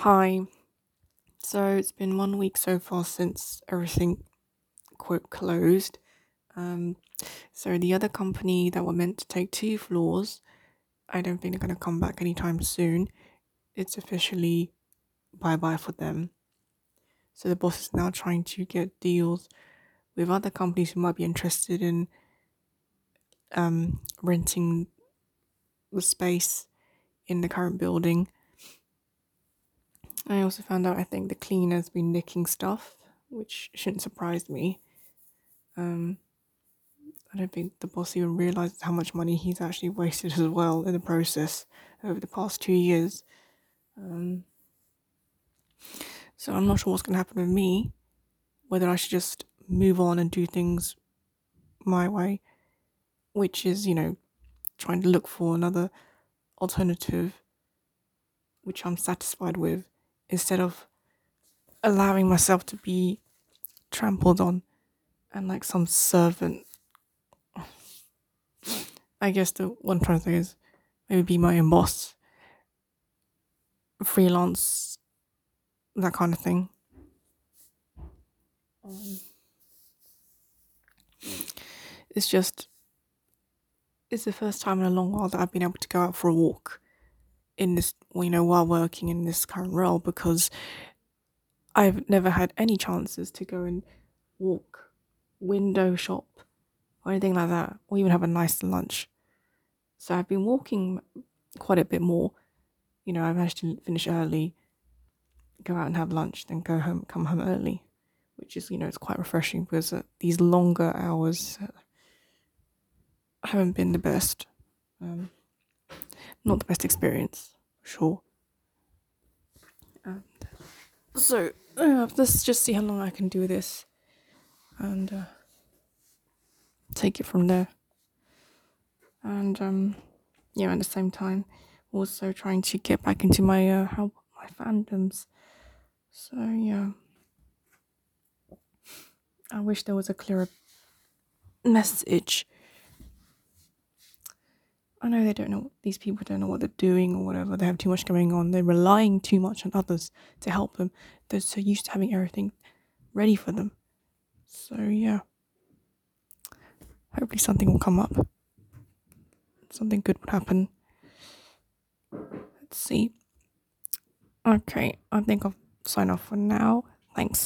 Hi. So it's been one week so far since everything quote closed. Um, so the other company that were meant to take two floors, I don't think they're gonna come back anytime soon. It's officially bye bye for them. So the boss is now trying to get deals with other companies who might be interested in um, renting the space in the current building I also found out I think the cleaner's been nicking stuff, which shouldn't surprise me. Um, I don't think the boss even realizes how much money he's actually wasted as well in the process over the past two years. Um, so I'm not sure what's going to happen with me, whether I should just move on and do things my way, which is, you know, trying to look for another alternative which I'm satisfied with instead of allowing myself to be trampled on and like some servant. I guess the one trying to say is maybe be my own boss, freelance, that kind of thing. Um, it's just, it's the first time in a long while that I've been able to go out for a walk in this, you know, while working in this current role because I've never had any chances to go and walk, window shop, or anything like that, or even have a nice lunch. So I've been walking quite a bit more. You know, I managed to finish early, go out and have lunch, then go home, come home early, which is, you know, it's quite refreshing because uh, these longer hours haven't been the best. Um, not the best experience, sure. And so uh, let's just see how long I can do this, and uh, take it from there. And um, yeah, at the same time, also trying to get back into my uh, how my fandoms. So yeah, I wish there was a clearer message I know they don't know, these people don't know what they're doing or whatever. They have too much going on. They're relying too much on others to help them. They're so used to having everything ready for them. So, yeah. Hopefully, something will come up. Something good will happen. Let's see. Okay, I think I'll sign off for now. Thanks.